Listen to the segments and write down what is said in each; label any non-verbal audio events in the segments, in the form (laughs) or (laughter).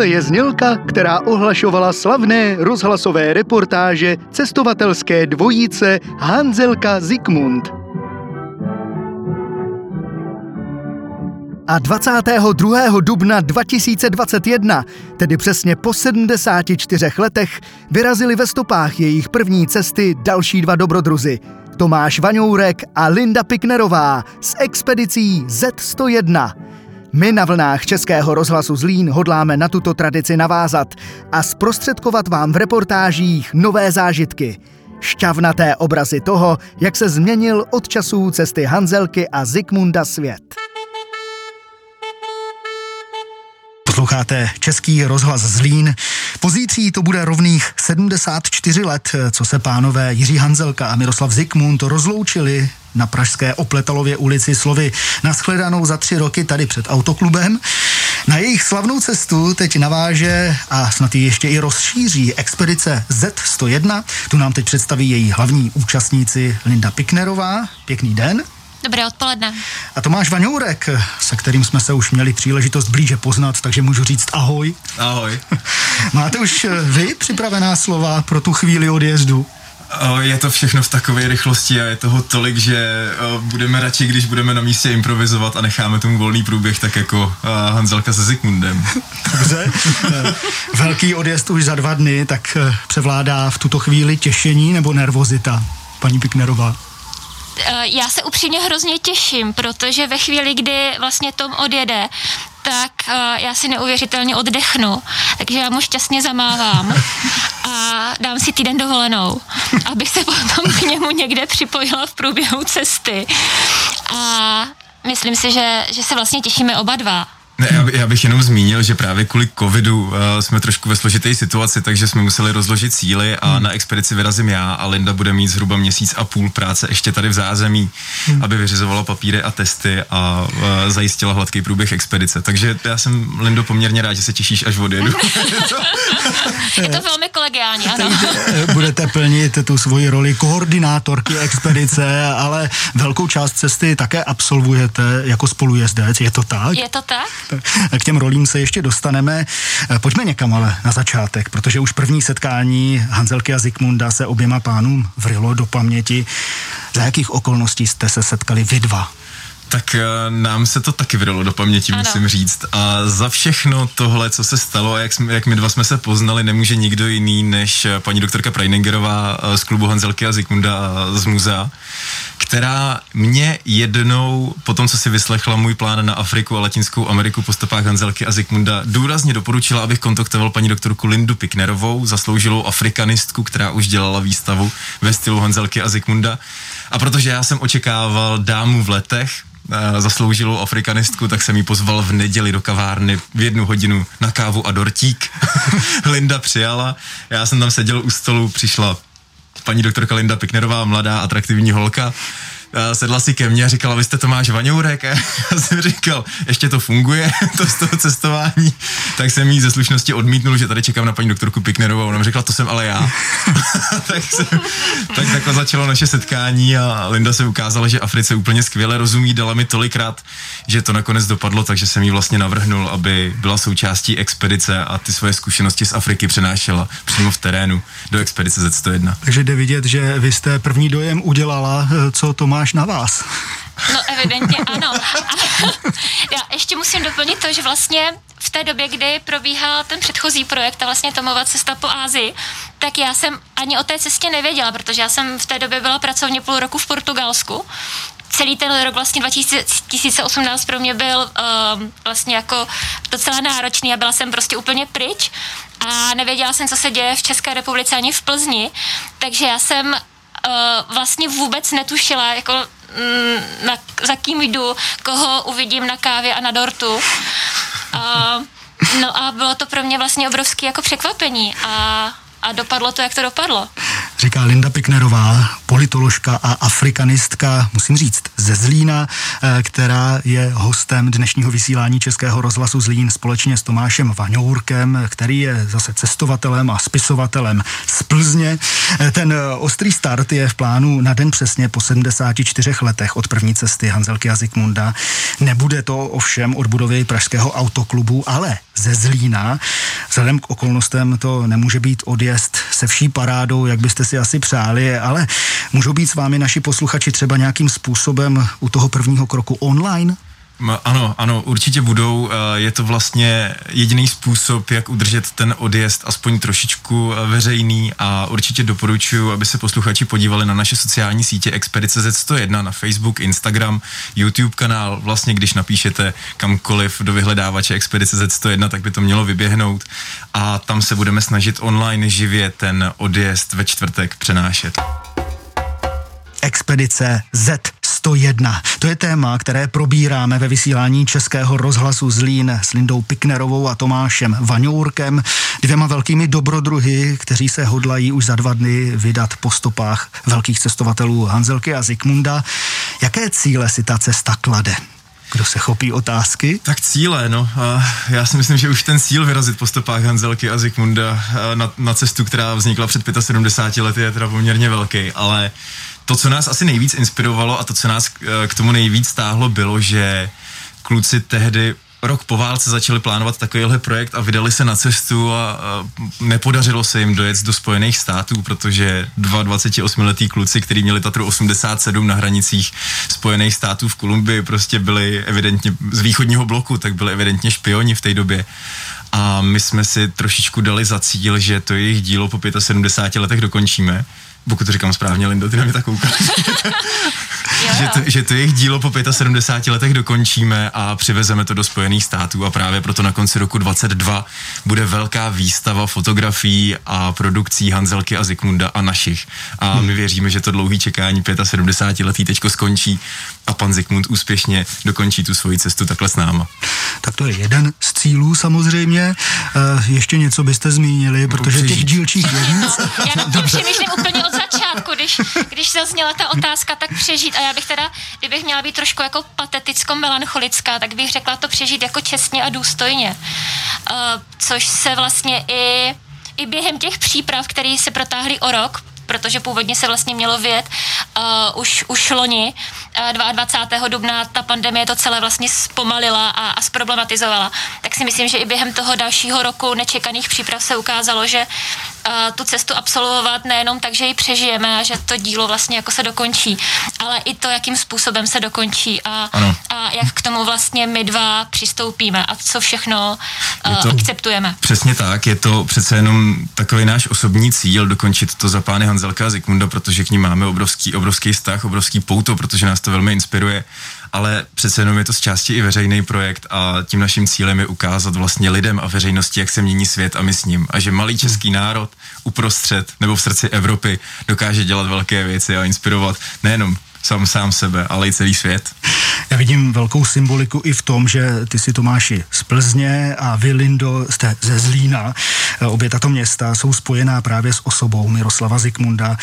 Tohle je znělka, která ohlašovala slavné rozhlasové reportáže cestovatelské dvojice Hanzelka Zikmund. A 22. dubna 2021, tedy přesně po 74 letech, vyrazili ve stopách jejich první cesty další dva dobrodruzi. Tomáš Vaňourek a Linda Piknerová s expedicí Z101. My na vlnách Českého rozhlasu Zlín hodláme na tuto tradici navázat a zprostředkovat vám v reportážích nové zážitky. Šťavnaté obrazy toho, jak se změnil od časů cesty Hanzelky a Zikmunda svět. Posloucháte Český rozhlas Zlín. Pozítří to bude rovných 74 let, co se pánové Jiří Hanzelka a Miroslav Zikmund rozloučili na pražské Opletalově ulici slovy naschledanou za tři roky tady před autoklubem. Na jejich slavnou cestu teď naváže a snad ji ještě i rozšíří expedice Z101. Tu nám teď představí její hlavní účastníci Linda Piknerová. Pěkný den. Dobré odpoledne. A Tomáš Vaňourek, se kterým jsme se už měli příležitost blíže poznat, takže můžu říct ahoj. Ahoj. (laughs) Máte už eh, vy připravená slova pro tu chvíli odjezdu? Je to všechno v takové rychlosti a je toho tolik, že budeme radši, když budeme na místě improvizovat a necháme tomu volný průběh, tak jako Hanzelka se Zikmundem. (laughs) Dobře. Velký odjezd už za dva dny, tak eh, převládá v tuto chvíli těšení nebo nervozita, paní Piknerová? Eh, já se upřímně hrozně těším, protože ve chvíli, kdy vlastně Tom odjede, tak uh, já si neuvěřitelně oddechnu. Takže já mu šťastně zamávám (laughs) a dám si týden dovolenou, abych se potom k němu někde připojila v průběhu cesty. A myslím si, že, že se vlastně těšíme oba dva. Ne, já, já bych jenom zmínil, že právě kvůli covidu uh, jsme trošku ve složité situaci, takže jsme museli rozložit síly a hmm. na expedici vyrazím já a Linda bude mít zhruba měsíc a půl práce ještě tady v zázemí, hmm. aby vyřizovala papíry a testy a uh, zajistila hladký průběh expedice. Takže já jsem, Lindo, poměrně rád, že se těšíš, až odjedu. (laughs) Je to velmi kolegiální, ano. Budete plnit tu svoji roli koordinátorky expedice, ale velkou část cesty také absolvujete jako spolujezdec, je to tak? Je to tak. K těm rolím se ještě dostaneme. Pojďme někam ale na začátek, protože už první setkání Hanzelky a Zikmunda se oběma pánům vrilo do paměti. Za jakých okolností jste se setkali vy dva? Tak eh, nám se to taky vydalo do paměti, ano. musím říct. A za všechno tohle, co se stalo a jak, jsme, jak my dva jsme se poznali, nemůže nikdo jiný než eh, paní doktorka Prajningerová eh, z klubu Hanzelky a Zikmunda z muzea, která mě jednou, po tom, co si vyslechla můj plán na Afriku a Latinskou Ameriku po stopách Hanzelky a Zikmunda, důrazně doporučila, abych kontaktoval paní doktorku Lindu Piknerovou, zasloužilou afrikanistku, která už dělala výstavu ve stylu Hanzelky a Zikmunda. A protože já jsem očekával dámu v letech, zasloužilou afrikanistku, tak jsem ji pozval v neděli do kavárny v jednu hodinu na kávu a dortík. (laughs) Linda přijala, já jsem tam seděl u stolu, přišla paní doktorka Linda Piknerová, mladá, atraktivní holka, sedla si ke mně a říkala, vy jste Tomáš Vaňourek? (laughs) A já jsem říkal, ještě to funguje, (laughs) to z toho cestování. Tak jsem jí ze slušnosti odmítnul, že tady čekám na paní doktorku Piknerovou. Ona mi řekla, to jsem ale já. (laughs) tak, jsem, tak takhle začalo naše setkání a Linda se ukázala, že Africe úplně skvěle rozumí, dala mi tolikrát, že to nakonec dopadlo, takže jsem jí vlastně navrhnul, aby byla součástí expedice a ty svoje zkušenosti z Afriky přenášela přímo v terénu do expedice Z101. Takže jde vidět, že vy jste první dojem udělala, co to má máš na vás. No evidentně ano. A (laughs) já ještě musím doplnit to, že vlastně v té době, kdy probíhal ten předchozí projekt a vlastně Tomova cesta po Ázii, tak já jsem ani o té cestě nevěděla, protože já jsem v té době byla pracovně půl roku v Portugalsku. Celý ten rok vlastně 2018 pro mě byl uh, vlastně jako docela náročný a byla jsem prostě úplně pryč a nevěděla jsem, co se děje v České republice ani v Plzni, takže já jsem uh, vlastně vůbec netušila, jako mm, na, za kým jdu, koho uvidím na kávě a na dortu. Uh, no a bylo to pro mě vlastně obrovské jako překvapení a, a dopadlo to, jak to dopadlo. Říká Linda Piknerová, politoložka a afrikanistka, musím říct, ze Zlína, eh, která je hostem dnešního vysílání Českého rozhlasu Zlín společně s Tomášem Vaňourkem, který je zase cestovatelem a spisovatelem z Plzně. Eh, ten ostrý start je v plánu na den přesně po 74 letech od první cesty Hanzelky a Zikmunda. Nebude to ovšem od budovy Pražského autoklubu, ale ze Zlína. Vzhledem k okolnostem to nemůže být odjezd se vší parádou, jak byste si asi přáli, ale můžou být s vámi naši posluchači třeba nějakým způsobem u toho prvního kroku online? Ano, ano, určitě budou. Eh, je to vlastně jediný způsob, jak udržet ten odjezd aspoň trošičku eh, veřejný a určitě doporučuji, aby se posluchači podívali na naše sociální sítě Expedice Z101 na Facebook, Instagram, YouTube kanál. Vlastně, když napíšete kamkoliv do vyhledávače Expedice Z101, tak by to mělo vyběhnout a tam se budeme snažit online živě ten odjezd ve čtvrtek přenášet. Expedice Z101. To je téma, které probíráme ve vysílání Českého rozhlasu Zlín s Lindou Piknerovou a Tomášem Vaňourkem, dvěma velkými dobrodruhy, kteří se hodlají už za dva dny vydat po stopách velkých cestovatelů Hanzelky a Zikmunda. Jaké cíle si ta cesta klade? Kdo se chopí otázky? Tak cíle, no. Já si myslím, že už ten cíl vyrazit po stopách Hanzelky a Zikmunda na, na cestu, která vznikla před 75 lety, je teda poměrně velký, ale to, co nás asi nejvíc inspirovalo a to, co nás eh, k tomu nejvíc stáhlo, bylo, že kluci tehdy rok po válce začali plánovat takovýhle projekt a vydali se na cestu a, a nepodařilo se jim dojet do Spojených států, protože dva 28-letí kluci, kteří měli Tatru 87 na hranicích Spojených států v Kolumbii, prostě byli evidentně z východního bloku, tak byli evidentně špioni v té době. A my jsme si trošičku dali za cíl, že to jejich dílo po 75 letech dokončíme pokud to říkám správně, Lindo, ty na mě tak (laughs) (laughs) že, to, že to jejich dílo po 75 letech dokončíme a přivezeme to do Spojených států a právě proto na konci roku 22 bude velká výstava fotografií a produkcí Hanzelky a Zikmunda a našich. A hmm. my věříme, že to dlouhý čekání 75 letý teďko skončí a pan Zikmund úspěšně dokončí tu svoji cestu takhle s náma. Tak to je jeden z cílů samozřejmě. E, ještě něco byste zmínili, protože těch dílčích je víc. (laughs) Já na přemýšlím úplně od začátku, když, když zazněla ta otázka, tak přežít. A já bych teda, kdybych měla být trošku jako pateticko-melancholická, tak bych řekla to přežít jako čestně a důstojně. Uh, což se vlastně i i během těch příprav, které se protáhly o rok, protože původně se vlastně mělo vět uh, už, už loni, uh, 22. dubna ta pandemie to celé vlastně zpomalila a, a zproblematizovala. Tak si myslím, že i během toho dalšího roku nečekaných příprav se ukázalo, že uh, tu cestu absolvovat nejenom tak, že ji přežijeme a že to dílo vlastně jako se dokončí, ale i to, jakým způsobem se dokončí a, a jak k tomu vlastně my dva přistoupíme a co všechno uh, to, akceptujeme. Přesně tak, je to přece jenom takový náš osobní cíl dokončit to za pány Hanzelka a Zikmunda, protože k ním máme obrovský, obrovský vztah, obrovský pouto, protože nás to velmi inspiruje ale přece jenom je to z části i veřejný projekt a tím naším cílem je ukázat vlastně lidem a veřejnosti, jak se mění svět a my s ním. A že malý český národ uprostřed nebo v srdci Evropy dokáže dělat velké věci a inspirovat nejenom sám sám sebe, ale i celý svět. Já vidím velkou symboliku i v tom, že ty si Tomáši z Plzně a vy, Lindo, jste ze Zlína. Obě tato města jsou spojená právě s osobou Miroslava Zikmunda.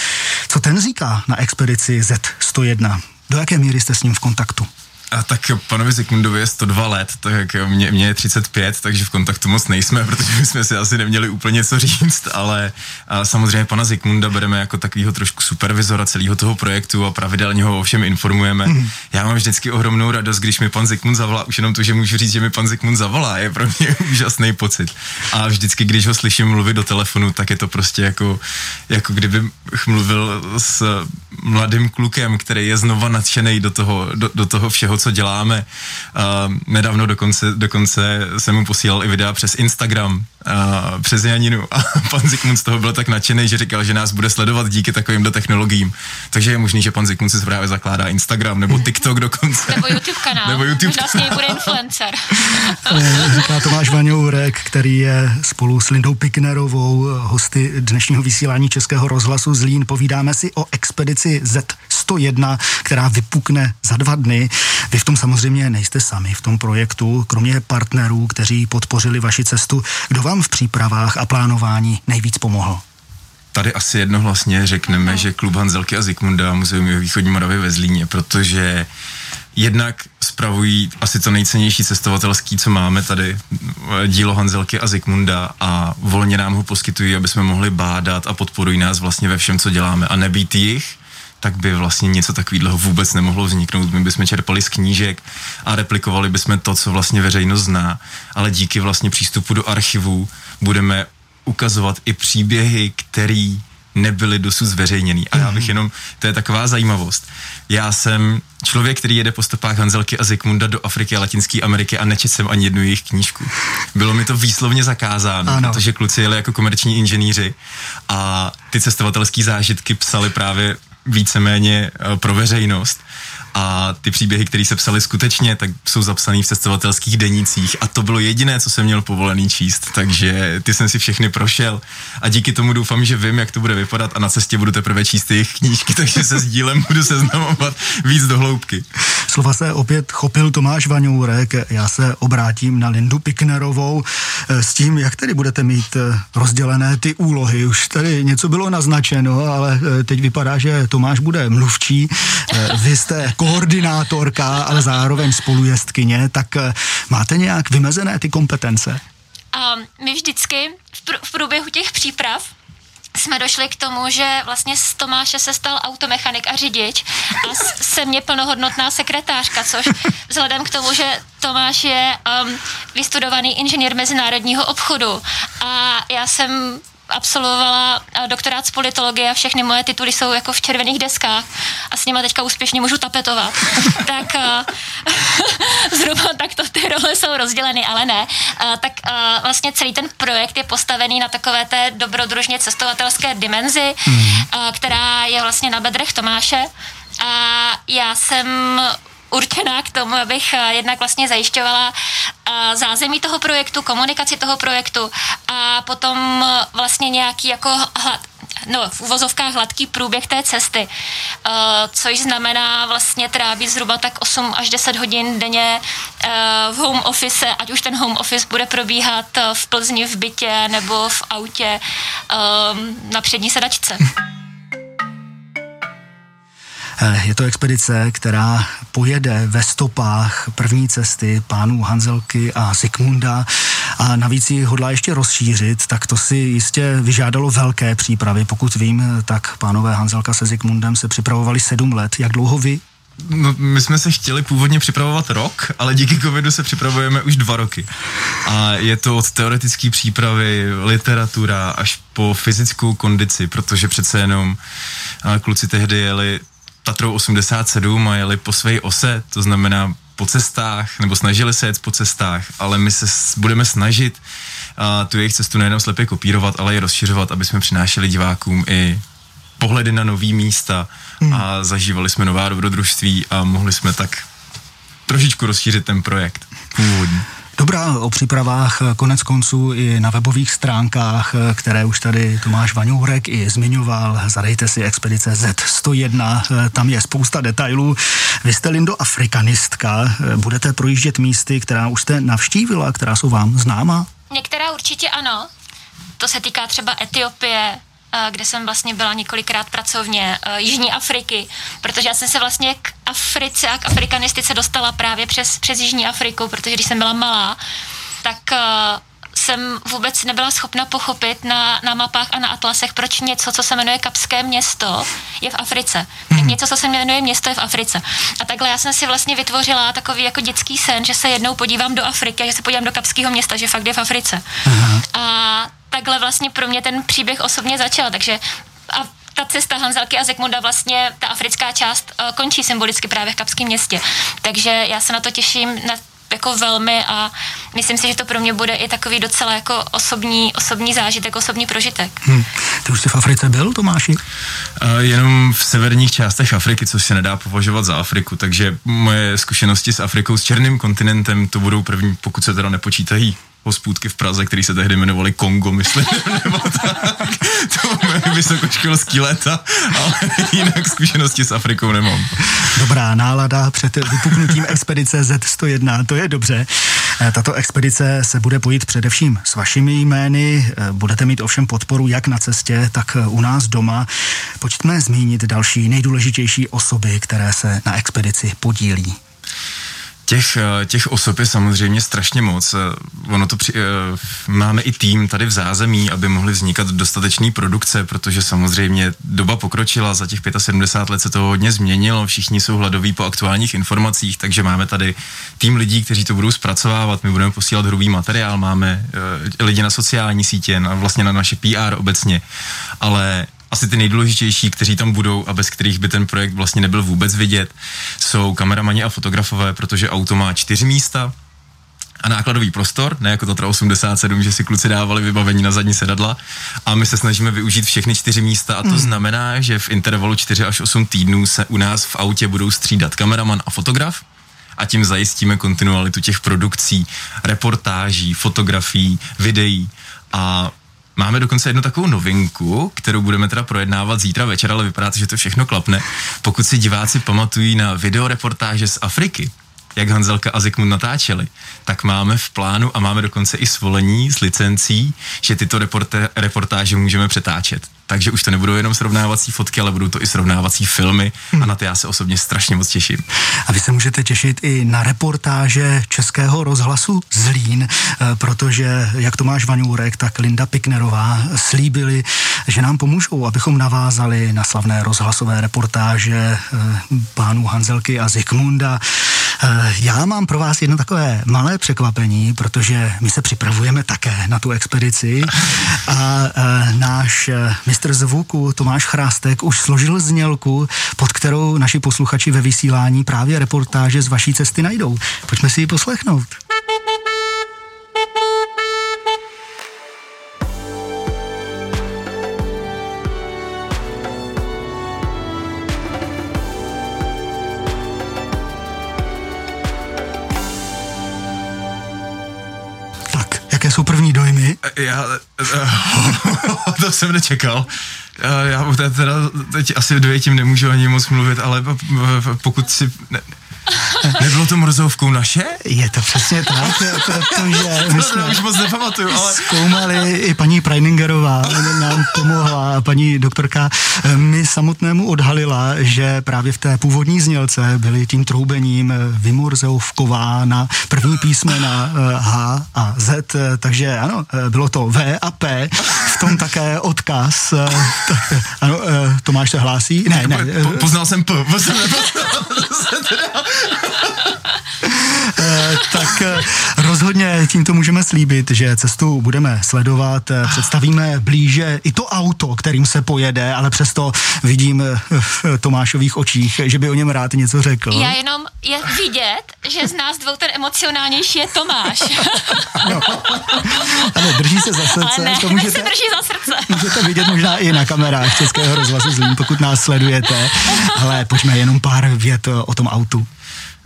Co ten říká na expedici Z101? Do jaké míry jste s ním v kontaktu? A tak panovi Zikmundovi je 102 let, tak mě, mě je 35, takže v kontaktu moc nejsme, (laughs) protože my jsme si asi neměli úplně co říct, ale a samozřejmě pana Zikmunda bereme jako takového trošku supervizora celého toho projektu a pravidelně ho o všem informujeme. Mm. Já mám vždycky ohromnou radost, když mi pan Zikmund zavolá, už jenom to, že můžu říct, že mi pan Zikmund zavolá, je pro mě (laughs) úžasný pocit. A vždycky, když ho slyším mluvit do telefonu, tak je to prostě jako, jako kdyby mluvil s mladým klukem, který je znova nadšený do toho, do, do toho všeho, co děláme. Uh, nedávno dokonce, dokonce jsem mu posílal i videa přes Instagram, uh, přes Janinu a pan Zikmund z toho byl tak nadšený, že říkal, že nás bude sledovat díky takovýmto technologiím. Takže je možný, že pan Zikmund si právě zakládá Instagram nebo TikTok dokonce. Nebo YouTube kanál. Nebo YouTube Vlastně bude influencer. Říká Tomáš Vaňourek, který je spolu s Lindou Piknerovou hosty dnešního vysílání Českého rozhlasu Zlín. Povídáme si o expedici Z101, která vypukne za dva dny. Vy v tom samozřejmě nejste sami v tom projektu, kromě partnerů, kteří podpořili vaši cestu. Kdo vám v přípravách a plánování nejvíc pomohl? tady asi jednohlasně řekneme, mm. že klub Hanzelky a Zikmunda Muzeum východní Moravy ve Zlíně, protože jednak spravují asi to nejcennější cestovatelský, co máme tady, dílo Hanzelky a Zikmunda a volně nám ho poskytují, aby jsme mohli bádat a podporují nás vlastně ve všem, co děláme a nebýt jich, tak by vlastně něco takového vůbec nemohlo vzniknout. My bychom čerpali z knížek a replikovali bychom to, co vlastně veřejnost zná, ale díky vlastně přístupu do archivů budeme ukazovat i příběhy, který nebyly dosud zveřejněný. A já bych mhm. jenom, to je taková zajímavost. Já jsem člověk, který jede po stopách Hanzelky a Zikmunda do Afriky a Latinské Ameriky a nečet jsem ani jednu jejich knížku. Bylo mi to výslovně zakázáno, ano. protože kluci jeli jako komerční inženýři a ty cestovatelské zážitky psali právě víceméně eh, pro veřejnost a ty příběhy, které se psaly skutečně, tak jsou zapsané v cestovatelských denících a to bylo jediné, co jsem měl povolený číst, takže ty jsem si všechny prošel a díky tomu doufám, že vím, jak to bude vypadat a na cestě budu teprve číst jejich knížky, (laughs) takže se s dílem budu seznamovat víc do hloubky. Slova se opět chopil Tomáš Vaňourek, já se obrátím na Lindu Piknerovou eh, s tím, jak tedy budete mít eh, rozdělené ty úlohy. Už tady něco bylo naznačeno, ale eh, teď vypadá, že Tomáš bude mluvčí. Vy jste koordinátorka, ale zároveň spolujezdkyně, tak eh, máte nějak vymezené ty kompetence? Um, my vždycky v, pr- v průběhu těch příprav jsme došli k tomu, že vlastně z Tomáše se stal automechanik a řidič a se mě plnohodnotná sekretářka, což vzhledem k tomu, že Tomáš je um, vystudovaný inženýr mezinárodního obchodu a já jsem absolvovala eh, doktorát z politologie a všechny moje tituly jsou jako v červených deskách a s nimi teďka úspěšně můžu tapetovat. (laughs) tak uh, (laughs) zhruba takto ty role jsou rozděleny, ale ne. Uh, tak vlastně celý ten projekt je postavený na takové té dobrodružně cestovatelské dimenzi, mm. uh, která je vlastně na bedrech Tomáše. A já jsem určená k tomu, abych eh, jednak vlastně zajišťovala eh, zázemí toho projektu, komunikaci toho projektu a potom eh, vlastně nějaký jako hlad, no, v uvozovkách hladký průběh té cesty, což znamená vlastně trávit zhruba tak 8 až 10 hodin denně v home office, ať už ten home office bude probíhat v Plzni v bytě nebo v autě na přední sedačce. Eh, je to expedice, která pojede ve stopách první cesty pánů Hanzelky a Sigmunda a navíc ji hodlá ještě rozšířit, tak to si jistě vyžádalo velké přípravy. Pokud vím, tak pánové Hanzelka se Sigmundem se připravovali sedm let. Jak dlouho vy No, my jsme se chtěli původně připravovat rok, ale díky covidu se připravujeme už dva roky. A je to od teoretické přípravy, literatura až po fyzickou kondici, protože přece jenom kluci tehdy jeli Tatrou 87 a jeli po své ose, to znamená po cestách, nebo snažili se jet po cestách, ale my se budeme snažit a tu jejich cestu nejenom slepě kopírovat, ale i rozšiřovat, aby jsme přinášeli divákům i pohledy na nový místa hmm. a zažívali jsme nová dobrodružství a mohli jsme tak trošičku rozšířit ten projekt původní. Dobrá o přípravách konec konců i na webových stránkách, které už tady Tomáš Vaňourek i zmiňoval. Zadejte si expedice Z101, tam je spousta detailů. Vy jste Lindo afrikanistka, budete projíždět místy, která už jste navštívila, která jsou vám známa? Některá určitě ano. To se týká třeba Etiopie, kde jsem vlastně byla několikrát pracovně, Jižní Afriky, protože já jsem se vlastně k Africe a k afrikanistice dostala právě přes, přes Jižní Afriku, protože když jsem byla malá, tak jsem vůbec nebyla schopna pochopit na, na mapách a na atlasech, proč něco, co se jmenuje Kapské město, je v Africe. Hmm. Něco, co se jmenuje město, je v Africe. A takhle já jsem si vlastně vytvořila takový jako dětský sen, že se jednou podívám do Afriky a že se podívám do Kapského města, že fakt je v Africe. Hmm. A takhle vlastně pro mě ten příběh osobně začal, takže a ta cesta Hanzelky a Zekmunda vlastně, ta africká část uh, končí symbolicky právě v Kapském městě. Takže já se na to těším na jako velmi a myslím si, že to pro mě bude i takový docela jako osobní, osobní zážitek, osobní prožitek. Hmm. Ty už jsi v Africe byl, Tomáši? Uh, jenom v severních částech Afriky, což se nedá považovat za Afriku, takže moje zkušenosti s Afrikou, s černým kontinentem, to budou první, pokud se teda nepočítají hospůdky v Praze, který se tehdy jmenovali Kongo, myslím, (laughs) nebo tak. To byly vysokoškolský léta, ale jinak zkušenosti s Afrikou nemám. Dobrá nálada před vypuknutím (laughs) expedice Z101, to je dobře. Eh, tato expedice se bude pojít především s vašimi jmény, eh, budete mít ovšem podporu jak na cestě, tak u nás doma. Pojďme zmínit další nejdůležitější osoby, které se na expedici podílí. Těch, eh, těch osob je samozřejmě strašně moc. Eh, ono to při, eh, máme i tým tady v zázemí, aby mohly vznikat dostatečné produkce, protože samozřejmě doba pokročila, za těch 75 let se to hodně změnilo, všichni jsou hladoví po aktuálních informacích, takže máme tady tým lidí, kteří to budou zpracovávat, my budeme posílat hrubý materiál, máme lidi na sociální sítě, na, vlastně na naše PR obecně, ale asi ty nejdůležitější, kteří tam budou a bez kterých by ten projekt vlastně nebyl vůbec vidět, jsou kameramani a fotografové, protože auto má čtyři místa, a nákladový prostor, ne jako Tatra 87, že si kluci dávali vybavení na zadní sedadla a my se snažíme využít všechny čtyři místa a to mm. znamená, že v intervalu 4 až 8 týdnů se u nás v autě budou střídat kameraman a fotograf a tím zajistíme kontinualitu těch produkcí, reportáží, fotografií, videí a Máme dokonce jednu takovou novinku, kterou budeme teda projednávat zítra večer, ale vypadá to, že to všechno klapne. Pokud si diváci pamatují na videoreportáže z Afriky, jak Hanzelka a Zikmund natáčeli, tak máme v plánu a máme dokonce i svolení s licencí, že tyto reportáže můžeme přetáčet. Takže už to nebudou jenom srovnávací fotky, ale budou to i srovnávací filmy a na to já se osobně strašně moc těším. A vy se můžete těšit i na reportáže Českého rozhlasu Zlín, eh, protože jak Tomáš Vaňůrek, tak Linda Piknerová slíbili, že nám pomůžou, abychom navázali na slavné rozhlasové reportáže eh, pánů Hanzelky a Zikmunda. Eh, já mám pro vás jedno takové malé překvapení, protože my se připravujeme také na tu expedici a náš mistr zvuku Tomáš Chrástek už složil znělku, pod kterou naši posluchači ve vysílání právě reportáže z vaší cesty najdou. Pojďme si ji poslechnout. První dojmy? Já, (laughs) to jsem nečekal. Já teda teď asi dvě tím nemůžu ani moc mluvit, ale pokud si... Ne, (laughs) Nebylo to mrzovkou naše? Je to přesně tak, protože (laughs) my jsme už moc nepamatuju, ale... zkoumali i paní Preiningerová nám pomohla, paní doktorka mi samotnému odhalila, že právě v té původní znělce byly tím troubením vymorzeovková na první písmena eh, H a Z, takže ano, eh, bylo to V a P, v tom také odkaz. Eh, ano, Tomáš se hlásí? Ne, ne. Poznal jsem P. (laughs) Eh, tak eh, rozhodně tímto můžeme slíbit, že cestu budeme sledovat, eh, představíme blíže i to auto, kterým se pojede, ale přesto vidím v Tomášových očích, že by o něm rád něco řekl. Já jenom je vidět, že z nás dvou ten emocionálnější je Tomáš. (laughs) no. Ano, drží se za srdce. Ale ne, to (laughs) můžete, se drží za srdce. Můžete vidět možná i na kamerách Českého rozhlasu Zlín, pokud nás sledujete. Ale pojďme jenom pár vět o tom autu.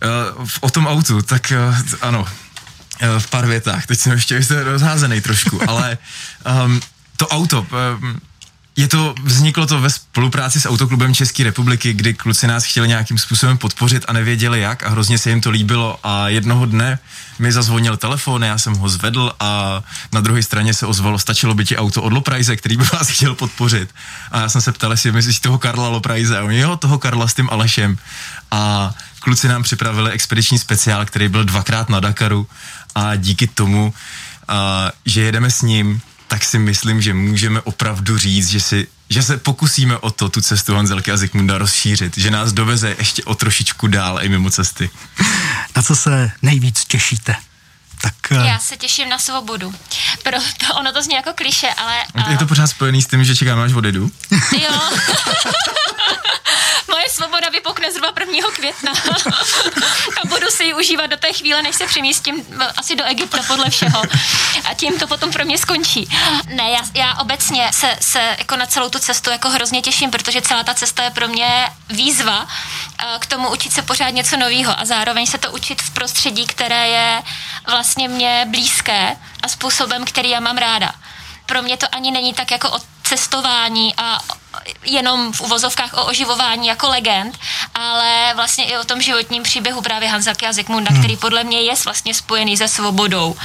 Uh, o tom autu, tak uh, ano, uh, v pár větách. Teď jsem ještě rozházený trošku, (laughs) ale um, to auto, um, je to, vzniklo to ve spolupráci s Autoklubem České republiky, kdy kluci nás chtěli nějakým způsobem podpořit a nevěděli jak a hrozně se jim to líbilo a jednoho dne mi zazvonil telefon, já jsem ho zvedl a na druhé straně se ozvalo, stačilo by ti auto od Loprajze, který by vás chtěl podpořit. A já jsem se ptal, jestli myslíš toho Karla Loprajze a oni, jo, toho Karla s tím Alešem. A kluci nám připravili expediční speciál, který byl dvakrát na Dakaru a díky tomu, a, že jedeme s ním, tak si myslím, že můžeme opravdu říct, že, si, že se pokusíme o to tu cestu Hanzelky a Zikmunda rozšířit, že nás doveze ještě o trošičku dál i mimo cesty. Na co se nejvíc těšíte? Tak, uh... Já se těším na svobodu. Proto ono to zní jako kliše, ale... Je to pořád spojený s tím, že čekáme, až odjedu? Jo. (laughs) Moje svoboda vypukne zhruba 1. května. (laughs) a budu si ji užívat do té chvíle, než se přemístím asi do Egypta podle všeho. A tím to potom pro mě skončí. Ne, já, já obecně se, se jako na celou tu cestu jako hrozně těším, protože celá ta cesta je pro mě výzva k tomu učit se pořád něco nového a zároveň se to učit v prostředí, které je vlastně mě blízké a způsobem, který já mám ráda. Pro mě to ani není tak jako o cestování a jenom v uvozovkách o oživování jako legend, ale vlastně i o tom životním příběhu právě Hanzalky a Zikmunda, hmm. který podle mě je vlastně spojený se svobodou.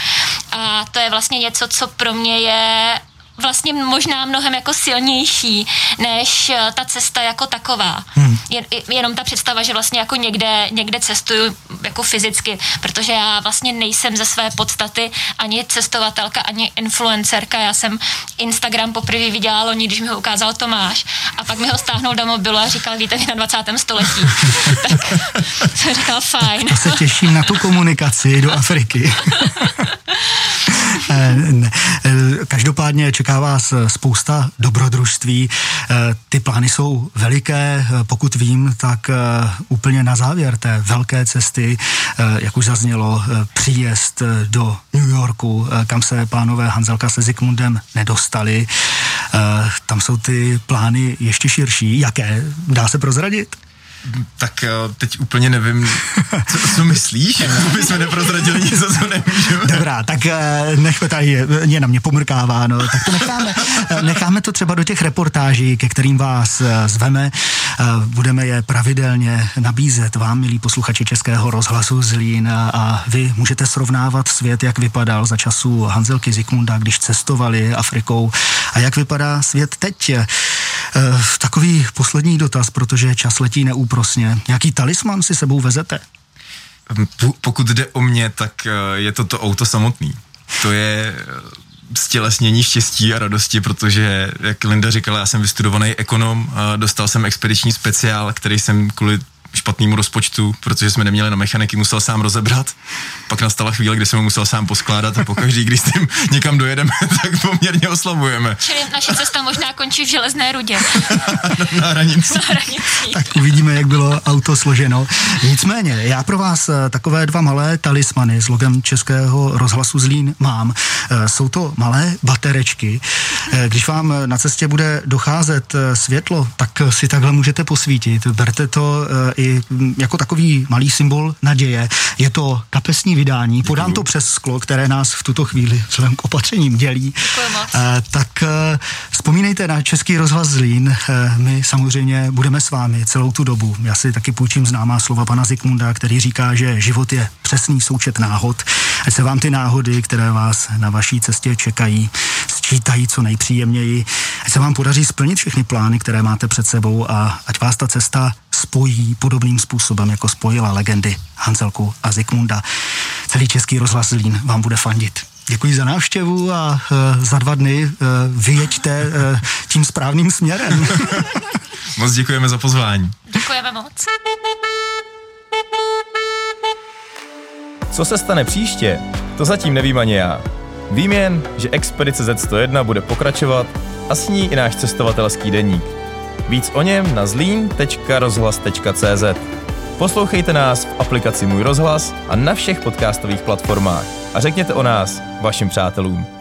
A to je vlastně něco, co pro mě je vlastně možná mnohem jako silnější než eh, ta cesta jako taková. Hmm. Jen, jenom ta představa, že vlastně jako někde, někde cestuju jako fyzicky, protože já vlastně nejsem ze své podstaty ani cestovatelka, ani influencerka. Já jsem Instagram poprvé viděla loni, když mi ho ukázal Tomáš a pak mi ho stáhnul do mobilu a říkal, víte, na 20. století. (laughs) tak jsem říkal, fajn. Já se těším na tu komunikaci do Afriky. (laughs) Eh, eh, každopádně čeká vás spousta dobrodružství. Eh, ty plány jsou veliké, pokud vím, tak úplně na závěr té velké cesty, jak už zaznělo, příjezd do New Yorku, kam se pánové Hanzelka se Zikmundem nedostali. Tam jsou ty plány ještě širší. Jaké? Dá se prozradit? Tak eh, teď úplně nevím, co, co myslíš? My jsme neprozradili nic, co nemůžeme. Dobrá, tak eh, nechme tady, je na mě pomrkává, no, tak to necháme, eh, necháme to třeba do těch reportáží, ke kterým vás zveme. Budeme je pravidelně nabízet vám, milí posluchači Českého rozhlasu Zlín a vy můžete srovnávat svět, jak vypadal za času Hanzelky Zikmunda, když cestovali Afrikou a jak vypadá svět teď. Takový poslední dotaz, protože čas letí neúprosně. Nějaký talisman si sebou vezete? Pokud jde o mě, tak eh, je to to auto samotný. To je eh, stělesnění štěstí a radosti, protože, jak Linda říkala, já jsem vystudovaný ekonom, dostal jsem expediční speciál, který jsem kvůli špatnému rozpočtu, protože jsme neměli na mechaniky, musel sám rozebrat. Pak nastala chvíle, kdy jsem ho musel sám poskládat a pokaždý, když s tím někam dojedeme, (laughs) tak poměrně oslavujeme. Čili naše cesta možná končí v železné rudě. (laughs) na, hranici. na hranici. Tak uvidíme, jak bylo auto složeno. Nicméně, já pro vás eh, takové dva malé talismany s logem Českého rozhlasu Zlín mám. Eh, jsou to malé baterečky. Eh, když vám na cestě bude docházet světlo, tak si takhle můžete posvítit. Berte to i jako takový malý symbol naděje. Je to kapesní vydání, podám to přes sklo, které nás v tuto chvíli vzhledem k opatřením dělí. Tak vzpomínejte na Český rozhlas Zlín, my samozřejmě budeme s vámi celou tu dobu. Já si taky půjčím známá slova pana Zikmunda, který říká, že život je přesný součet náhod. Ať se vám ty náhody, které vás na vaší cestě čekají, sčítají co nejpříjemněji. Ať se vám podaří splnit všechny plány, které máte před sebou a ať vás ta cesta spojí podobným způsobem, jako spojila legendy Hanzelku a Zikmunda. Celý český rozhlas Zlín vám bude fandit. Děkuji za návštěvu a uh, za dva dny uh, vyjeďte uh, tím správným směrem. (laughs) moc děkujeme za pozvání. Děkujeme moc. Co se stane příště, to zatím nevím ani já. Vím jen, že Expedice Z101 bude pokračovat a s ní i náš cestovatelský deník. Víc o něm na zlín.rozhlas.cz Poslouchejte nás v aplikaci Můj rozhlas a na všech podcastových platformách a řekněte o nás vašim přátelům.